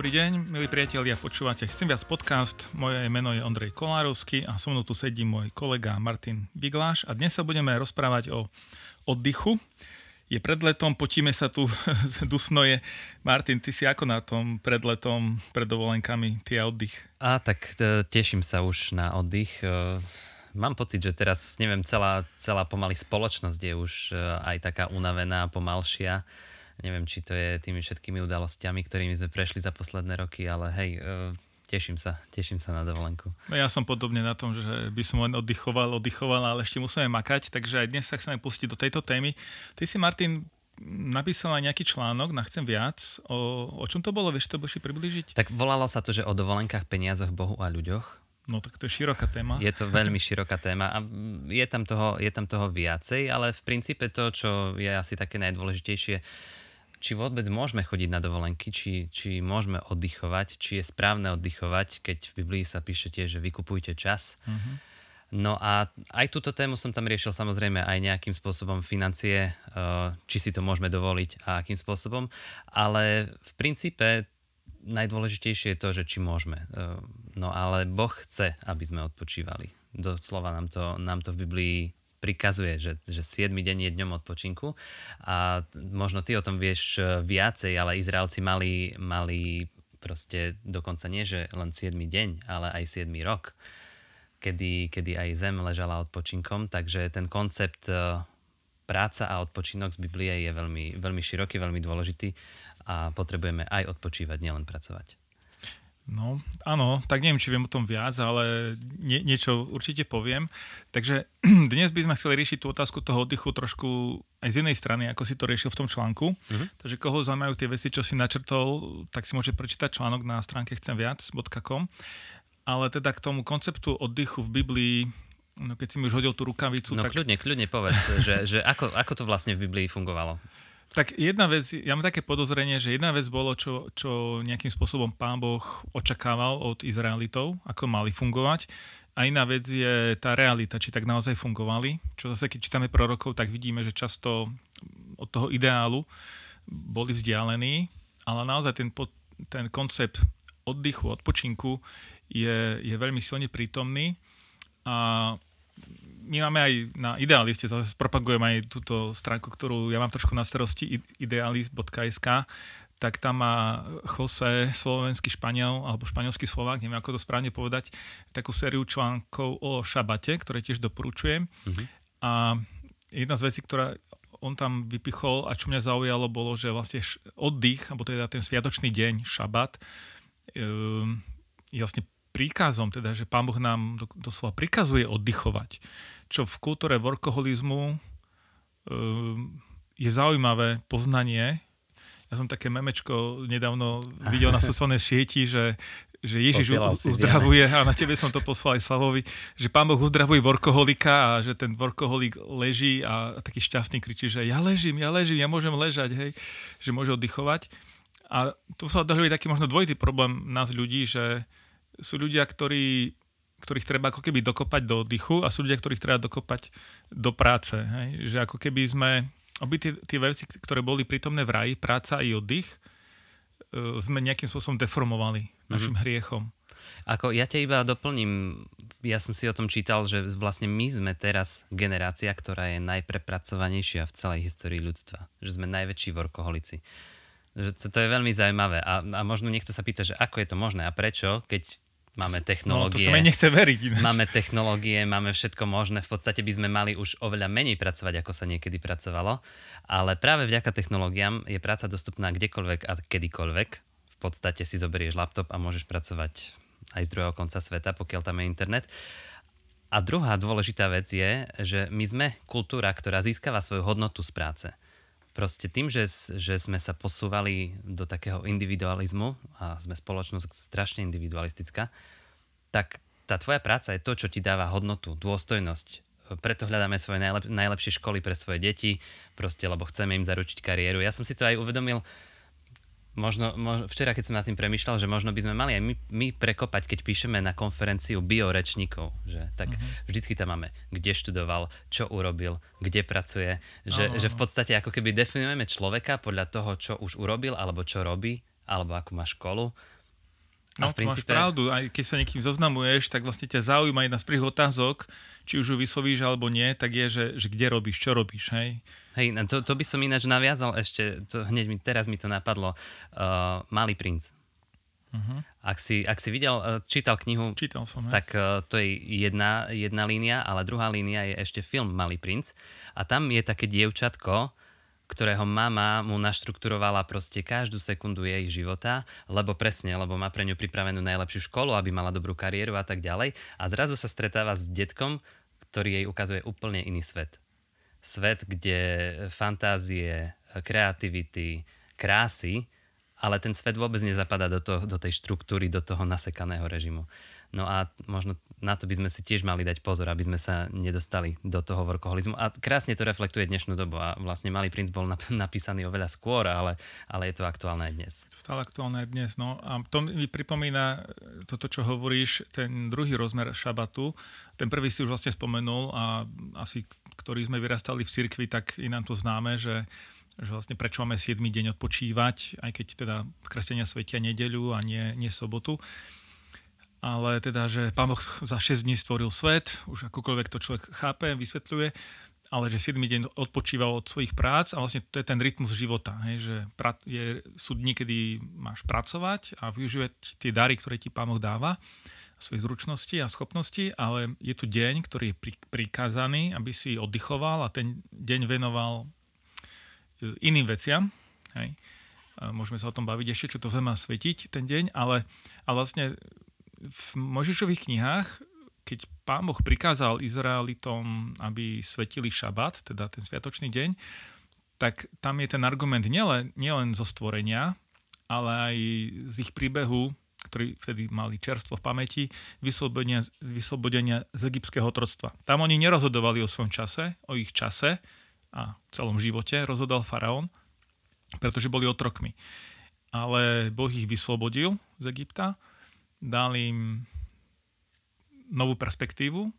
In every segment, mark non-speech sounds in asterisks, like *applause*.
Dobrý deň, milí priatelia, počúvate Chcem viac podcast. Moje meno je Ondrej Kolárovský a so mnou tu sedí môj kolega Martin Vigláš a dnes sa budeme rozprávať o oddychu. Je pred letom, potíme sa tu, *laughs* dusno je. Martin, ty si ako na tom pred letom, pred dovolenkami, ty a oddych? A tak e, teším sa už na oddych. E, mám pocit, že teraz, neviem, celá, celá pomaly spoločnosť je už e, aj taká unavená, pomalšia Neviem, či to je tými všetkými udalosťami, ktorými sme prešli za posledné roky, ale hej, e, teším sa, teším sa na dovolenku. No ja som podobne na tom, že by som len oddychoval, oddychoval, ale ešte musíme makať, takže aj dnes sa chceme pustiť do tejto témy. Ty si, Martin, napísal aj nejaký článok na Chcem viac. O, o čom to bolo? Vieš to boši približiť? Tak volalo sa to, že o dovolenkách, peniazoch, Bohu a ľuďoch. No tak to je široká téma. Je to veľmi široká téma a je tam toho, je tam toho viacej, ale v princípe to, čo je asi také najdôležitejšie, či vôbec môžeme chodiť na dovolenky, či, či môžeme oddychovať, či je správne oddychovať, keď v Biblii sa píše tiež, že vykupujte čas. Uh-huh. No a aj túto tému som tam riešil samozrejme aj nejakým spôsobom financie, eh, či si to môžeme dovoliť a akým spôsobom, ale v princípe najdôležitejšie je to, že či môžeme. Eh, no ale Boh chce, aby sme odpočívali. Doslova nám to, nám to v Biblii prikazuje, že, že 7 deň je dňom odpočinku a možno ty o tom vieš e, viacej, ale Izraelci mali, mali proste dokonca nie, že len 7 deň, ale aj 7 rok, kedy, kedy aj zem ležala odpočinkom, takže ten koncept e, práca a odpočinok z Biblie je veľmi, veľmi široký, veľmi dôležitý a potrebujeme aj odpočívať, nielen pracovať. No, áno, tak neviem, či viem o tom viac, ale nie, niečo určite poviem. Takže *clears throat* dnes by sme chceli riešiť tú otázku toho oddychu trošku aj z jednej strany, ako si to riešil v tom článku. Uh-huh. Takže koho zaujímajú tie veci, čo si načrtol, tak si môže prečítať článok na stránke chcemviac.com. Ale teda k tomu konceptu oddychu v Biblii, no keď si mi už hodil tú rukavicu, no, tak... kľudne, kľudne povedz, že, že ako, ako to vlastne v Biblii fungovalo. Tak jedna vec, ja mám také podozrenie, že jedna vec bolo, čo, čo nejakým spôsobom pán Boh očakával od Izraelitov, ako mali fungovať. A iná vec je tá realita, či tak naozaj fungovali. Čo zase, keď čítame prorokov, tak vidíme, že často od toho ideálu boli vzdialení, ale naozaj ten, ten koncept oddychu, odpočinku je, je veľmi silne prítomný. A my máme aj na Idealiste, zase propagujem aj túto stránku, ktorú ja mám trošku na starosti, idealist.sk, tak tam má Jose, slovenský Španiel, alebo španielský Slovák, neviem ako to správne povedať, takú sériu článkov o šabate, ktoré tiež doporučujem. Mm-hmm. A jedna z vecí, ktorá on tam vypichol a čo mňa zaujalo, bolo, že vlastne oddych, alebo teda ten sviatočný deň, šabat, ehm, je vlastne príkazom, teda, že Pán Boh nám doslova prikazuje oddychovať čo v kultúre workoholizmu ehm, je zaujímavé poznanie. Ja som také memečko nedávno videl na *laughs* sociálnej sieti, že, že Ježiš uzdravuje, a na tebe som to poslal aj Slavovi, že Pán Boh uzdravuje workoholika a že ten workoholik leží a taký šťastný kričí, že ja ležím, ja ležím, ja môžem ležať, hej, že môže oddychovať. A to sa dá taký možno dvojitý problém nás ľudí, že sú ľudia, ktorí ktorých treba ako keby dokopať do oddychu a sú ľudia, ktorých treba dokopať do práce. Hej? Že ako keby sme, obi tie, tie veci, ktoré boli prítomné v raji, práca i oddych, e, sme nejakým spôsobom deformovali našim mm-hmm. hriechom. Ako ja ťa iba doplním, ja som si o tom čítal, že vlastne my sme teraz generácia, ktorá je najprepracovanejšia v celej histórii ľudstva. Že sme najväčší workoholici. Že to, to je veľmi zaujímavé. A, a možno niekto sa pýta, že ako je to možné a prečo, keď Máme technológie. No, to sa mi nechce veriť. Ináč. Máme technológie, máme všetko možné. V podstate by sme mali už oveľa menej pracovať, ako sa niekedy pracovalo. Ale práve vďaka technológiám je práca dostupná kdekoľvek a kedykoľvek. V podstate si zoberieš laptop a môžeš pracovať aj z druhého konca sveta, pokiaľ tam je internet. A druhá dôležitá vec je, že my sme kultúra, ktorá získava svoju hodnotu z práce proste tým, že, že sme sa posúvali do takého individualizmu a sme spoločnosť strašne individualistická, tak tá tvoja práca je to, čo ti dáva hodnotu, dôstojnosť. Preto hľadáme svoje najlep- najlepšie školy pre svoje deti, proste, lebo chceme im zaručiť kariéru. Ja som si to aj uvedomil možno, možno, včera, keď som nad tým premyšľal, že možno by sme mali aj my, my prekopať, keď píšeme na konferenciu biorečníkov, že tak uh-huh. vždycky tam máme, kde študoval, čo urobil, kde pracuje, že, uh-huh. že v podstate ako keby definujeme človeka podľa toho, čo už urobil alebo čo robí alebo akú máš školu. No, a v princípe... máš pravdu. Aj keď sa niekým zoznamuješ, tak vlastne ťa zaujíma jedna z prvých otázok, či už ju vyslovíš alebo nie, tak je, že, že kde robíš, čo robíš, hej? Hej, no to, to by som ináč naviazal ešte, to, hneď mi, teraz mi to napadlo. Uh, Malý princ. Uh-huh. Ak, si, ak si videl, uh, čítal knihu, Čítal som, tak uh, to je jedna, jedna línia, ale druhá línia je ešte film Malý princ. A tam je také dievčatko, ktorého mama mu naštrukturovala proste každú sekundu jej života, lebo presne, lebo má pre ňu pripravenú najlepšiu školu, aby mala dobrú kariéru a tak ďalej. A zrazu sa stretáva s detkom, ktorý jej ukazuje úplne iný svet. Svet, kde fantázie, kreativity, krásy, ale ten svet vôbec nezapadá do, to, do tej štruktúry, do toho nasekaného režimu. No a možno na to by sme si tiež mali dať pozor, aby sme sa nedostali do toho workoholizmu. A krásne to reflektuje dnešnú dobu a vlastne Malý princ bol napísaný oveľa skôr, ale, ale je to aktuálne aj dnes. Je to stále aktuálne aj dnes, no. A to mi pripomína toto, čo hovoríš, ten druhý rozmer šabatu. Ten prvý si už vlastne spomenul a asi, ktorí sme vyrastali v cirkvi, tak je nám to známe, že že vlastne prečo máme 7 deň odpočívať, aj keď teda kresťania svetia nedeľu a nie, nie sobotu. Ale teda, že Pán Boh za 6 dní stvoril svet, už akokoľvek to človek chápe, vysvetľuje, ale že 7 deň odpočíval od svojich prác a vlastne to je ten rytmus života, hej, že je, sú dni, kedy máš pracovať a využívať tie dary, ktoré ti Pán Boh dáva, svoje zručnosti a schopnosti, ale je tu deň, ktorý je prikázaný, aby si oddychoval a ten deň venoval iným veciam. Hej. Môžeme sa o tom baviť ešte, čo to zem má svetiť ten deň, ale, ale vlastne v Možišových knihách, keď pán Boh prikázal Izraelitom, aby svetili šabat, teda ten sviatočný deň, tak tam je ten argument nielen, nielen zo stvorenia, ale aj z ich príbehu, ktorí vtedy mali čerstvo v pamäti, vyslobodenia, vyslobodenia z egyptského otroctva. Tam oni nerozhodovali o svojom čase, o ich čase a celom živote rozhodol faraón, pretože boli otrokmi. Ale Boh ich vyslobodil z Egypta dal im novú perspektívu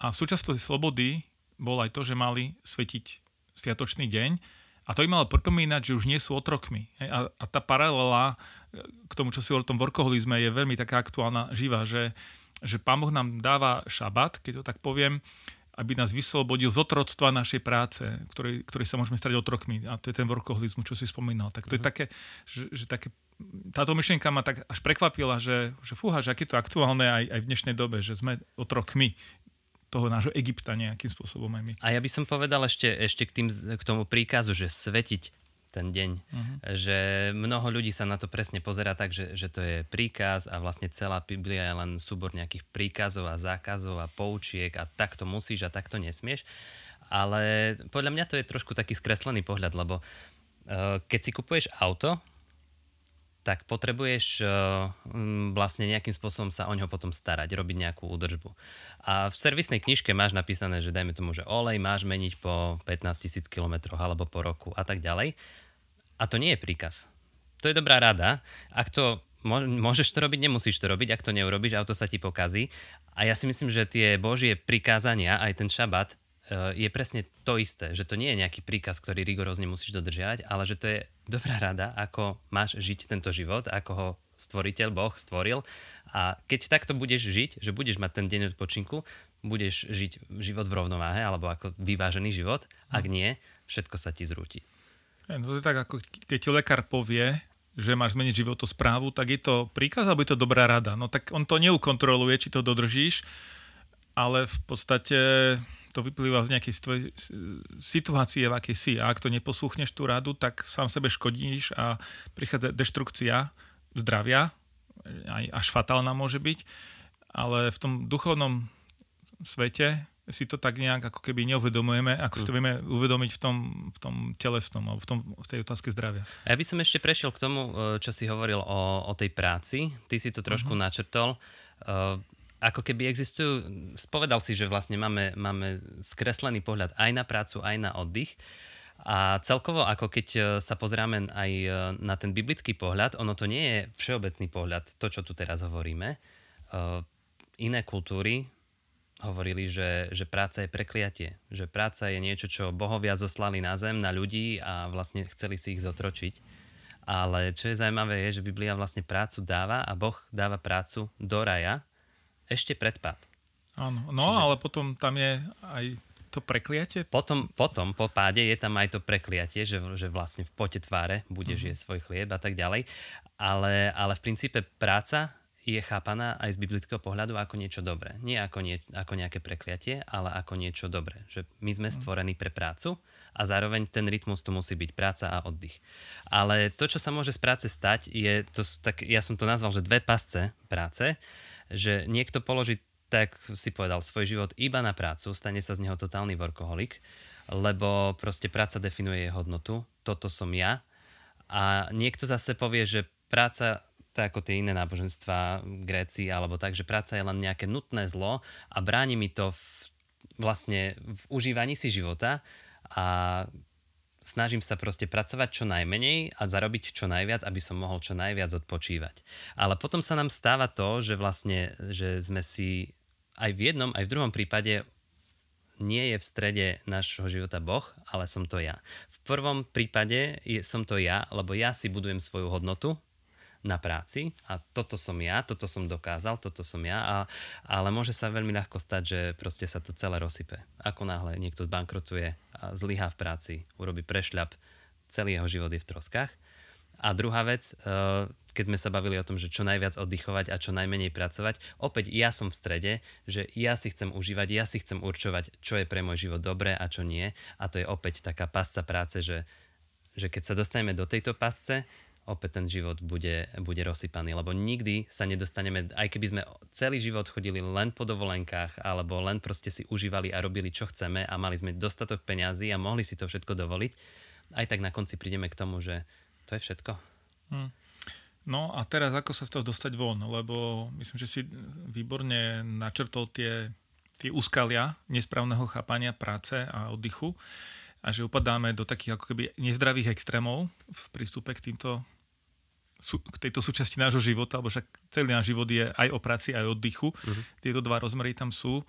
a súčasťou slobody bol aj to, že mali svetiť sviatočný deň a to im malo pripomínať, že už nie sú otrokmi. A, a tá paralela e, k tomu, čo si o tom workoholizme, je veľmi taká aktuálna, živá, že, že Pán Boh nám dáva šabat, keď to tak poviem, aby nás vyslobodil z otroctva našej práce, ktorý, ktorý sa môžeme stať otrokmi. A to je ten workoholizmus, čo si spomínal. Tak to uh-huh. je mhm. také, že, že také, táto myšlienka ma tak až prekvapila, že, že fúha, že aké to aktuálne aj, aj v dnešnej dobe, že sme otrokmi toho nášho Egypta nejakým spôsobom aj my. A ja by som povedal ešte, ešte k, tým, k tomu príkazu, že svetiť ten deň. Uh-huh. Že mnoho ľudí sa na to presne pozera tak, že, že to je príkaz a vlastne celá Biblia je len súbor nejakých príkazov a zákazov a poučiek a takto musíš a takto nesmieš. Ale podľa mňa to je trošku taký skreslený pohľad, lebo uh, keď si kupuješ auto, tak potrebuješ uh, vlastne nejakým spôsobom sa o ňo potom starať, robiť nejakú údržbu. A v servisnej knižke máš napísané, že dajme tomu, že olej máš meniť po 15 tisíc kilometroch alebo po roku a tak ďalej. A to nie je príkaz. To je dobrá rada. Ak to môžeš to robiť, nemusíš to robiť. Ak to neurobiš, auto sa ti pokazí. A ja si myslím, že tie božie prikázania, aj ten šabat, je presne to isté, že to nie je nejaký príkaz, ktorý rigorózne musíš dodržiavať, ale že to je dobrá rada, ako máš žiť tento život, ako ho stvoriteľ, Boh stvoril. A keď takto budeš žiť, že budeš mať ten deň odpočinku, budeš žiť život v rovnováhe, alebo ako vyvážený život. Ak nie, všetko sa ti zrúti. No to je tak, ako keď ti lekár povie, že máš zmeniť životosprávu, tak je to príkaz, alebo je to dobrá rada. No tak on to neukontroluje, či to dodržíš, ale v podstate to vyplýva z nejakej tvojej situácie, v akej si. A ak to neposúchneš tú radu, tak sám sebe škodíš a prichádza deštrukcia zdravia, aj až fatálna môže byť. Ale v tom duchovnom svete si to tak nejak ako keby neuvedomujeme, ako si to mm. vieme uvedomiť v tom, v tom telesnom alebo v, tom, v tej otázke zdravia. A ja by som ešte prešiel k tomu, e, čo si hovoril o, o tej práci. Ty si to trošku uh-huh. načrtol. Ako keby existujú, spovedal si, že vlastne máme, máme skreslený pohľad aj na prácu, aj na oddych. A celkovo, ako keď e, sa pozrieme aj e, na ten biblický pohľad, ono to nie je všeobecný pohľad, to, čo tu teraz hovoríme. E, iné kultúry hovorili, že, že práca je prekliatie, že práca je niečo, čo bohovia zoslali na zem, na ľudí a vlastne chceli si ich zotročiť. Ale čo je zaujímavé, je, že Biblia vlastne prácu dáva a Boh dáva prácu do raja ešte pred pád. Áno, no Čiže... ale potom tam je aj to prekliatie? Potom, potom, po páde je tam aj to prekliatie, že, že vlastne v pote tváre budeš mm-hmm. jesť svoj chlieb a tak ďalej. Ale, ale v princípe práca je chápaná aj z biblického pohľadu ako niečo dobré. Nie ako, nie, ako nejaké prekliatie, ale ako niečo dobré. Že my sme mhm. stvorení pre prácu a zároveň ten rytmus tu musí byť práca a oddych. Ale to, čo sa môže z práce stať, je, to, tak ja som to nazval, že dve pasce práce, že niekto položí tak si povedal, svoj život iba na prácu, stane sa z neho totálny workoholik, lebo proste práca definuje jej hodnotu, toto som ja. A niekto zase povie, že práca tak ako tie iné náboženstva, Gréci alebo tak, že práca je len nejaké nutné zlo a bráni mi to v, vlastne v užívaní si života a snažím sa proste pracovať čo najmenej a zarobiť čo najviac, aby som mohol čo najviac odpočívať. Ale potom sa nám stáva to, že vlastne, že sme si aj v jednom, aj v druhom prípade nie je v strede nášho života Boh, ale som to ja. V prvom prípade som to ja, lebo ja si budujem svoju hodnotu na práci a toto som ja, toto som dokázal, toto som ja, a, ale môže sa veľmi ľahko stať, že proste sa to celé rozsype. Ako náhle niekto zbankrotuje a zlyhá v práci, urobí prešľap, celý jeho život je v troskách. A druhá vec, eh, keď sme sa bavili o tom, že čo najviac oddychovať a čo najmenej pracovať, opäť ja som v strede, že ja si chcem užívať, ja si chcem určovať, čo je pre môj život dobré a čo nie. A to je opäť taká pasca práce, že, že keď sa dostaneme do tejto pasce, opäť ten život bude, bude rozsypaný, lebo nikdy sa nedostaneme, aj keby sme celý život chodili len po dovolenkách, alebo len proste si užívali a robili, čo chceme a mali sme dostatok peňazí a mohli si to všetko dovoliť, aj tak na konci prídeme k tomu, že to je všetko. Hmm. No a teraz ako sa z toho dostať von, lebo myslím, že si výborne načrtol tie, tie úskalia nesprávneho chápania práce a oddychu a že upadáme do takých ako keby nezdravých extrémov v prístupe k týmto k tejto súčasti nášho života, lebo však celý náš život je aj o práci, aj o oddychu. Uh-huh. Tieto dva rozmery tam sú,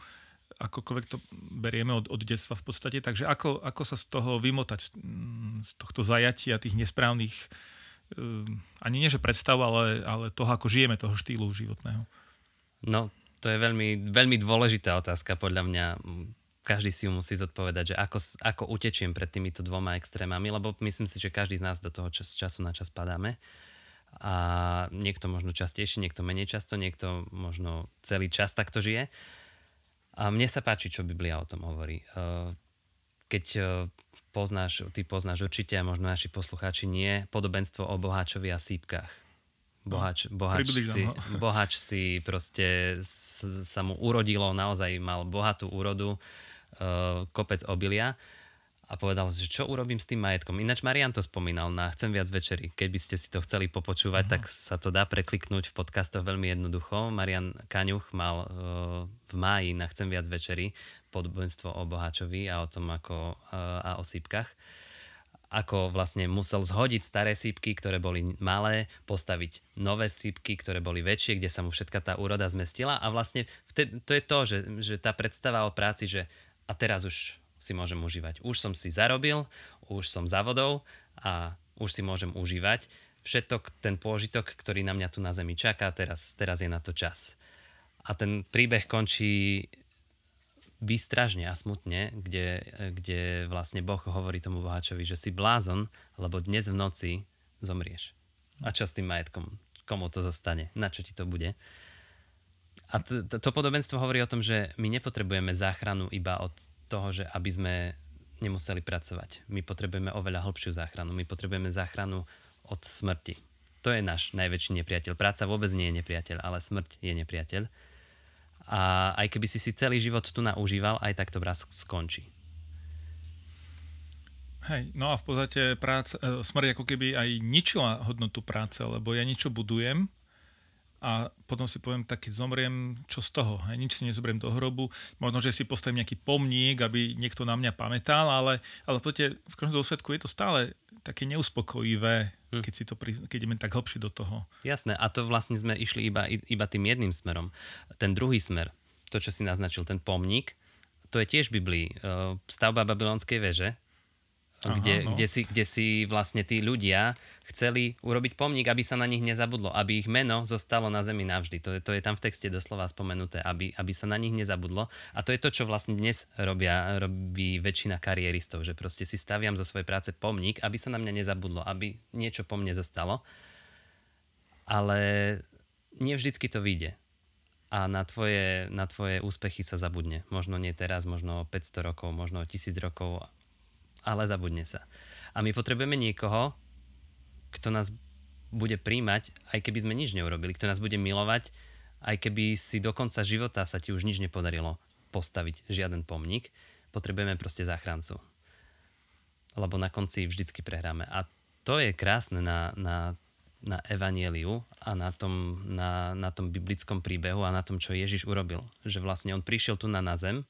akokoľvek to berieme od, od detstva v podstate. Takže ako, ako sa z toho vymotať, z tohto zajatia tých nesprávnych, um, ani nie že predstav, ale, ale toho, ako žijeme, toho štýlu životného? No, to je veľmi, veľmi dôležitá otázka podľa mňa každý si ju musí zodpovedať, že ako, ako utečiem pred týmito dvoma extrémami, lebo myslím si, že každý z nás do toho čas, času na čas padáme. A niekto možno častejšie, niekto menej často, niekto možno celý čas takto žije. A mne sa páči, čo Biblia o tom hovorí. Keď poznáš, ty poznáš určite a možno naši poslucháči nie, podobenstvo o boháčovi a sípkach Bohač, no, bohač, si, no. *laughs* bohač si proste sa mu urodilo, naozaj mal bohatú úrodu, uh, kopec obilia a povedal, že čo urobím s tým majetkom. Ináč Marian to spomínal na Chcem viac večeri. Keby ste si to chceli popočúvať, uh-huh. tak sa to dá prekliknúť v podcastoch veľmi jednoducho. Marian Kaňuch mal uh, v máji na Chcem viac večeri podobenstvo o bohačovi a o tom ako, uh, a o sípkach ako vlastne musel zhodiť staré sípky, ktoré boli malé, postaviť nové sípky, ktoré boli väčšie, kde sa mu všetka tá úroda zmestila a vlastne vtedy, to je to, že, že tá predstava o práci, že a teraz už si môžem užívať. Už som si zarobil, už som za vodou a už si môžem užívať všetok ten pôžitok, ktorý na mňa tu na zemi čaká, teraz, teraz je na to čas. A ten príbeh končí výstražne a smutne, kde, kde vlastne Boh hovorí tomu bohačovi, že si blázon, lebo dnes v noci zomrieš. A čo s tým majetkom? Komu to zostane? Na čo ti to bude? A to, to, to podobenstvo hovorí o tom, že my nepotrebujeme záchranu iba od toho, že aby sme nemuseli pracovať. My potrebujeme oveľa hĺbšiu záchranu. My potrebujeme záchranu od smrti. To je náš najväčší nepriateľ. Práca vôbec nie je nepriateľ, ale smrť je nepriateľ. A aj keby si si celý život tu naužíval, aj tak to raz skončí. Hej, no a v podstate práca, e, smrť ako keby aj ničila hodnotu práce, lebo ja niečo budujem a potom si poviem, tak keď zomriem, čo z toho? Hej, nič si nezoberiem do hrobu. Možno, že si postavím nejaký pomník, aby niekto na mňa pamätal, ale, ale v podstate v každom dôsledku je to stále také neuspokojivé, hm. keď, si to, keď ideme tak hlbšie do toho. Jasné, a to vlastne sme išli iba, iba tým jedným smerom. Ten druhý smer, to, čo si naznačil, ten pomník, to je tiež v Biblii. Stavba babylonskej veže Aha, kde, no. kde, si, kde si vlastne tí ľudia chceli urobiť pomník, aby sa na nich nezabudlo, aby ich meno zostalo na zemi navždy. To je, to je tam v texte doslova spomenuté, aby, aby sa na nich nezabudlo. A to je to, čo vlastne dnes robia, robí väčšina kariéristov, že proste si staviam zo svojej práce pomník, aby sa na mňa nezabudlo, aby niečo po mne zostalo. Ale nie vždycky to vyjde a na tvoje, na tvoje úspechy sa zabudne. Možno nie teraz, možno 500 rokov, možno 1000 rokov, ale zabudne sa. A my potrebujeme niekoho, kto nás bude príjmať, aj keby sme nič neurobili, kto nás bude milovať, aj keby si do konca života sa ti už nič nepodarilo postaviť žiaden pomník, potrebujeme proste záchrancu. Lebo na konci vždycky prehráme. A to je krásne na, na na evanieliu a na tom, na, na tom biblickom príbehu a na tom, čo Ježiš urobil. Že vlastne on prišiel tu na, na zem,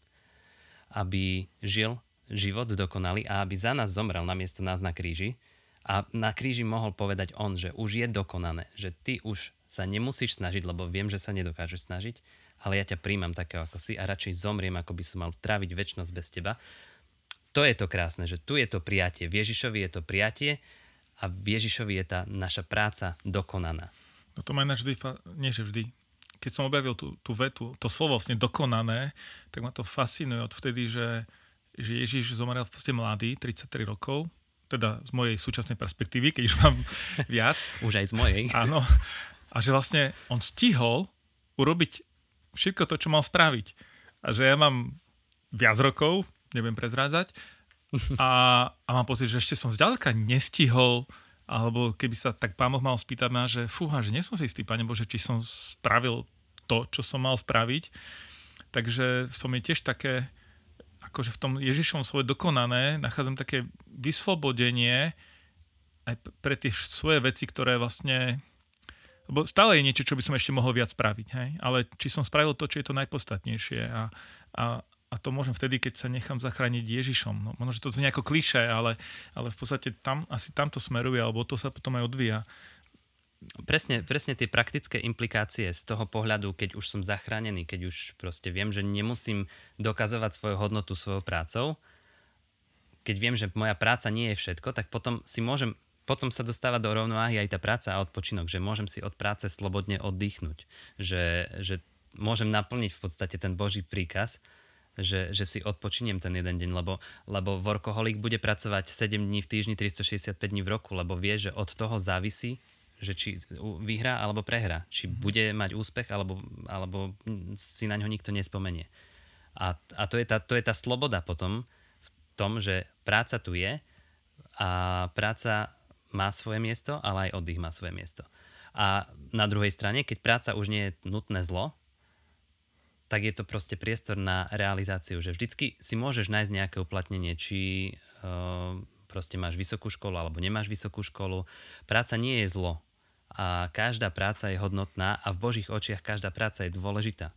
aby žil život dokonalý a aby za nás zomrel namiesto nás na kríži. A na kríži mohol povedať on, že už je dokonané, že ty už sa nemusíš snažiť, lebo viem, že sa nedokážeš snažiť, ale ja ťa príjmam takého, ako si a radšej zomriem, ako by som mal tráviť väčšnosť bez teba. To je to krásne, že tu je to prijatie. V Ježišovi je to prijatie a v Ježišovi je tá naša práca dokonaná. No to ma ináč vždy, nie že vždy, keď som objavil tú, tú vetu, to slovo vlastne dokonané, tak ma to fascinuje od vtedy, že, že Ježiš zomrel v podstate mladý, 33 rokov, teda z mojej súčasnej perspektívy, keď už mám *laughs* viac. už aj z mojej. Áno. A že vlastne on stihol urobiť všetko to, čo mal spraviť. A že ja mám viac rokov, neviem prezrádzať, a, a mám pocit, že ešte som zďaleka nestihol alebo keby sa tak pán Boh mal spýtať na, že fúha, že nie som si istý, Pane Bože, či som spravil to, čo som mal spraviť. Takže som je tiež také, akože v tom Ježišovom svoje dokonané, nachádzam také vyslobodenie aj pre tie svoje veci, ktoré vlastne lebo stále je niečo, čo by som ešte mohol viac spraviť, hej? ale či som spravil to, čo je to najpodstatnejšie a, a, a to môžem vtedy, keď sa nechám zachrániť Ježišom. No, možno, že to znie ako kliše, ale, ale v podstate tam, asi tamto smeruje, alebo to sa potom aj odvíja. Presne, presne tie praktické implikácie z toho pohľadu, keď už som zachránený, keď už proste viem, že nemusím dokazovať svoju hodnotu svojou prácou, keď viem, že moja práca nie je všetko, tak potom si môžem potom sa dostáva do rovnováhy aj tá práca a odpočinok, že môžem si od práce slobodne oddychnúť, že, že môžem naplniť v podstate ten Boží príkaz, že, že si odpočiniem ten jeden deň, lebo, lebo workoholik bude pracovať 7 dní v týždni, 365 dní v roku, lebo vie, že od toho závisí, že či vyhrá alebo prehrá, či mm-hmm. bude mať úspech alebo, alebo si na ňo nikto nespomenie. A, a to, je tá, to je tá sloboda potom v tom, že práca tu je a práca má svoje miesto, ale aj oddych má svoje miesto. A na druhej strane, keď práca už nie je nutné zlo, tak je to proste priestor na realizáciu, že vždycky si môžeš nájsť nejaké uplatnenie, či uh, proste máš vysokú školu alebo nemáš vysokú školu. Práca nie je zlo a každá práca je hodnotná a v Božích očiach každá práca je dôležitá.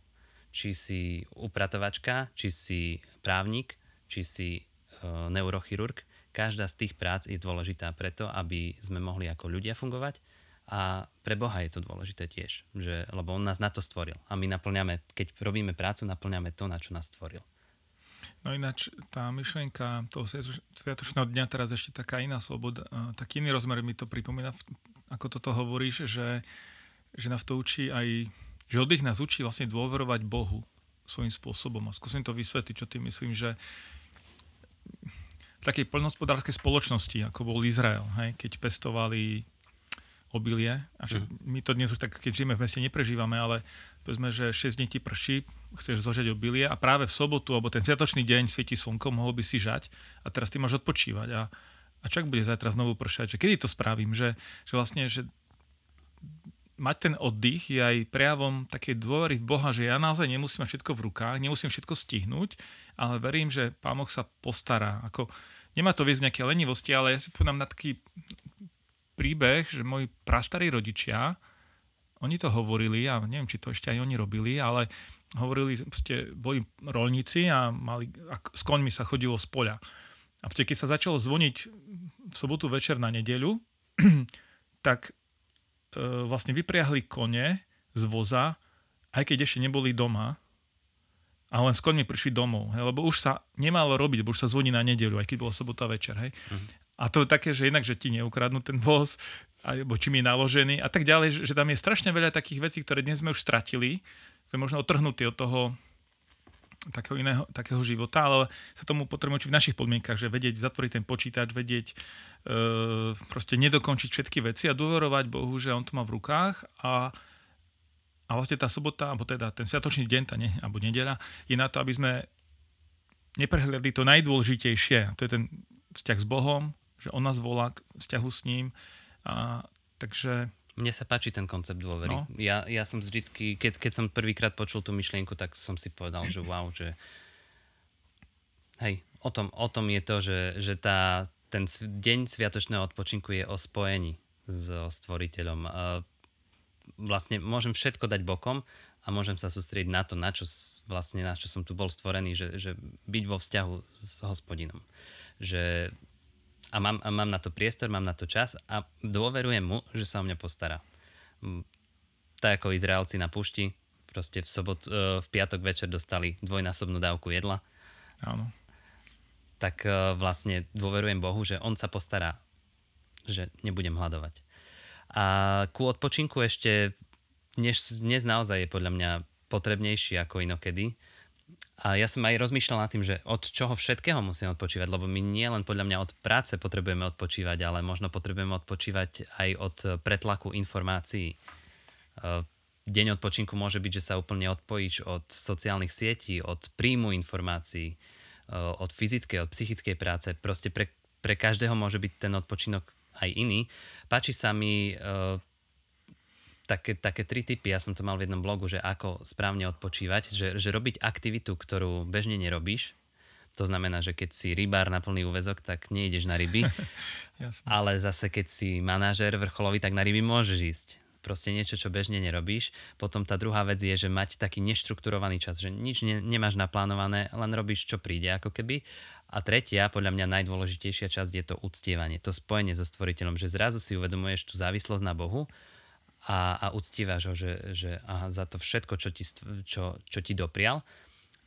Či si upratovačka, či si právnik, či si uh, neurochirurg, každá z tých prác je dôležitá preto, aby sme mohli ako ľudia fungovať a pre Boha je to dôležité tiež, že, lebo On nás na to stvoril. A my naplňame, keď robíme prácu, naplňame to, na čo nás stvoril. No ináč tá myšlienka toho sviatočného dňa teraz ešte taká iná sloboda, taký iný rozmer mi to pripomína, ako toto hovoríš, že, že nás to učí aj, že oddych nás učí vlastne dôverovať Bohu svojím spôsobom. A skúsim to vysvetliť, čo tým myslím, že v takej poľnohospodárskej spoločnosti, ako bol Izrael, hej, keď pestovali obilie. A že mm. my to dnes už tak, keď žijeme v meste, neprežívame, ale povedzme, že 6 dní ti prší, chceš zožať obilie a práve v sobotu, alebo ten sviatočný deň svieti slnko, mohol by si žať a teraz ty máš odpočívať. A, a čak bude zajtra znovu pršať? Že kedy to spravím? Že, že vlastne, že mať ten oddych je aj prejavom takej dôvery v Boha, že ja naozaj nemusím mať všetko v rukách, nemusím všetko stihnúť, ale verím, že Pán sa postará. Ako, nemá to viesť nejaké lenivosti, ale ja si povedám na taký príbeh, že moji prastarí rodičia, oni to hovorili, a neviem, či to ešte aj oni robili, ale hovorili, že boli rolníci a, mali, a s koňmi sa chodilo z poľa. A keď sa začalo zvoniť v sobotu večer na nedeľu, *clears throat* tak e, vlastne vypriahli kone z voza, aj keď ešte neboli doma, a len s koňmi prišli domov, hej, lebo už sa nemalo robiť, lebo už sa zvoní na nedeľu, aj keď bola sobota večer. Hej. Uh-huh. A to je také, že inak, že ti neukradnú ten voz, alebo čím je naložený a tak ďalej, že, že tam je strašne veľa takých vecí, ktoré dnes sme už stratili, sme možno otrhnutí od toho takého iného, takého života, ale sa tomu potrebujeme učiť v našich podmienkach, že vedieť zatvoriť ten počítač, vedieť e, proste nedokončiť všetky veci a dôverovať Bohu, že On to má v rukách a, a vlastne tá sobota, alebo teda ten sviatočný deň, tá ne, alebo nedeľa, je na to, aby sme neprehľadli to najdôležitejšie. To je ten vzťah s Bohom, že On nás volá k vzťahu s ním. A, takže mne sa páči ten koncept dôvery. No. Ja, ja som vždycky, keď, keď som prvýkrát počul tú myšlienku, tak som si povedal, že wow, že hej, o tom, o tom je to, že, že tá, ten deň sviatočného odpočinku je o spojení so stvoriteľom. Vlastne môžem všetko dať bokom a môžem sa sústrediť na to, na čo, vlastne, na čo som tu bol stvorený, že, že byť vo vzťahu s hospodinom. Že a mám, a mám na to priestor, mám na to čas a dôverujem mu, že sa o mňa postará. Tak ako Izraelci na pušti, proste v, sobot, e, v piatok večer dostali dvojnásobnú dávku jedla. Áno. Tak e, vlastne dôverujem Bohu, že on sa postará, že nebudem hľadovať. A ku odpočinku ešte dnes, dnes naozaj je podľa mňa potrebnejší ako inokedy, a ja som aj rozmýšľal nad tým, že od čoho všetkého musím odpočívať, lebo my nie len podľa mňa od práce potrebujeme odpočívať, ale možno potrebujeme odpočívať aj od pretlaku informácií. E, deň odpočinku môže byť, že sa úplne odpojíš od sociálnych sietí, od príjmu informácií, e, od fyzickej, od psychickej práce. Proste pre, pre každého môže byť ten odpočinok aj iný. Páči sa mi e, také, také tri typy, ja som to mal v jednom blogu, že ako správne odpočívať, že, že robiť aktivitu, ktorú bežne nerobíš, to znamená, že keď si rybár na plný úvezok, tak nejdeš na ryby, *laughs* ale zase keď si manažer vrcholový, tak na ryby môžeš ísť. Proste niečo, čo bežne nerobíš. Potom tá druhá vec je, že mať taký neštrukturovaný čas, že nič ne, nemáš naplánované, len robíš, čo príde ako keby. A tretia, podľa mňa najdôležitejšia časť je to uctievanie, to spojenie so stvoriteľom, že zrazu si uvedomuješ tú závislosť na Bohu a, a uctívaš ho, že, že aha, za to všetko, čo ti, čo, čo ti doprial.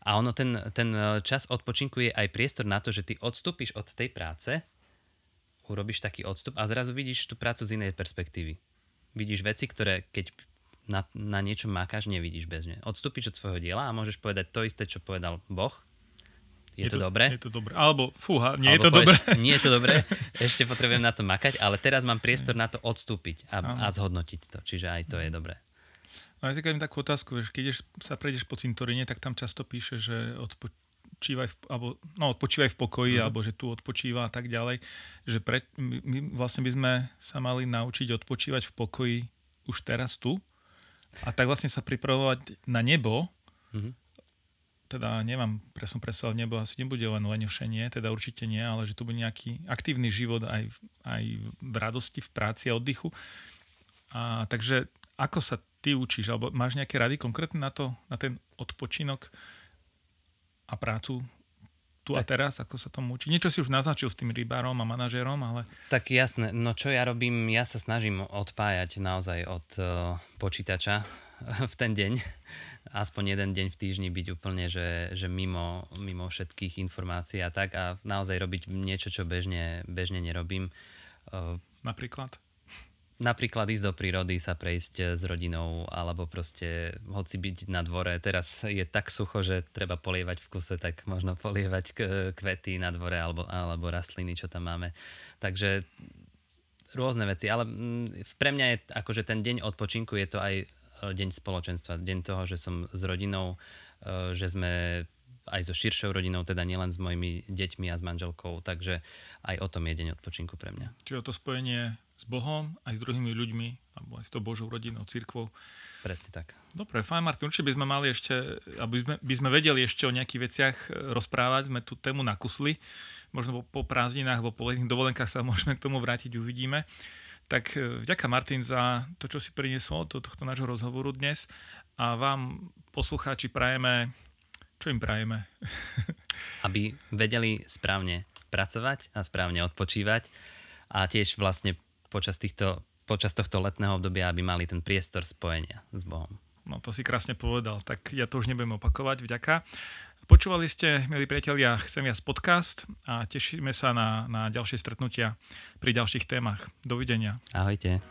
A ono, ten, ten e, čas odpočinku je aj priestor na to, že ty odstúpiš od tej práce, urobíš taký odstup a zrazu vidíš tú prácu z inej perspektívy. Vidíš veci, ktoré keď na, na niečo makáš, nevidíš bežne. Odstúpiš od svojho diela a môžeš povedať to isté, čo povedal Boh, je, je to, to dobré? Je to dobré. Alebo fúha, nie Alebo je to dobré. Nie je to dobré, *laughs* ešte potrebujem na to makať, ale teraz mám priestor na to odstúpiť a, a zhodnotiť to. Čiže aj to je dobré. No ja si takú otázku, že keď sa prejdeš po cintoríne, tak tam často píše, že odpočívaj v, alebo, no, odpočívaj v pokoji, mm. alebo že tu odpočíva a tak ďalej. Že pre, my vlastne by sme sa mali naučiť odpočívať v pokoji už teraz tu a tak vlastne sa pripravovať na nebo, mm teda nemám presnú predstavu, nebo asi nebude len lenešenie, teda určite nie, ale že to bude nejaký aktívny život aj, aj v radosti, v práci a oddychu. A, takže ako sa ty učíš, alebo máš nejaké rady konkrétne na to, na ten odpočinok a prácu tu tak, a teraz, ako sa tomu učí? Niečo si už naznačil s tým rybárom a manažérom, ale... Tak jasné, no čo ja robím, ja sa snažím odpájať naozaj od uh, počítača v ten deň, aspoň jeden deň v týždni byť úplne, že, že mimo, mimo všetkých informácií a tak a naozaj robiť niečo, čo bežne, bežne nerobím. Napríklad? Napríklad ísť do prírody, sa prejsť s rodinou, alebo proste hoci byť na dvore. Teraz je tak sucho, že treba polievať v kuse, tak možno polievať kvety na dvore alebo, alebo rastliny, čo tam máme. Takže rôzne veci, ale mm, pre mňa je akože ten deň odpočinku je to aj deň spoločenstva, deň toho, že som s rodinou, e, že sme aj so širšou rodinou, teda nielen s mojimi deťmi a s manželkou, takže aj o tom je deň odpočinku pre mňa. Čiže to spojenie s Bohom, aj s druhými ľuďmi, alebo aj s tou Božou rodinou, církvou. Presne tak. Dobre, fajn Martin, určite by sme mali ešte, aby sme, by sme vedeli ešte o nejakých veciach e, rozprávať, sme tú tému nakusli, možno po, po prázdninách alebo po letných dovolenkách sa *laughs* môžeme k tomu vrátiť, uvidíme. Tak e, vďaka Martin za to, čo si priniesol do tohto nášho rozhovoru dnes a vám poslucháči prajeme, čo im prajeme? *laughs* Aby vedeli správne pracovať a správne odpočívať a tiež vlastne počas, týchto, počas tohto letného obdobia, aby mali ten priestor spojenia s Bohom. No to si krásne povedal, tak ja to už nebudem opakovať, vďaka. Počúvali ste, milí priatelia, Chcem viac podcast a tešíme sa na, na ďalšie stretnutia pri ďalších témach. Dovidenia. Ahojte.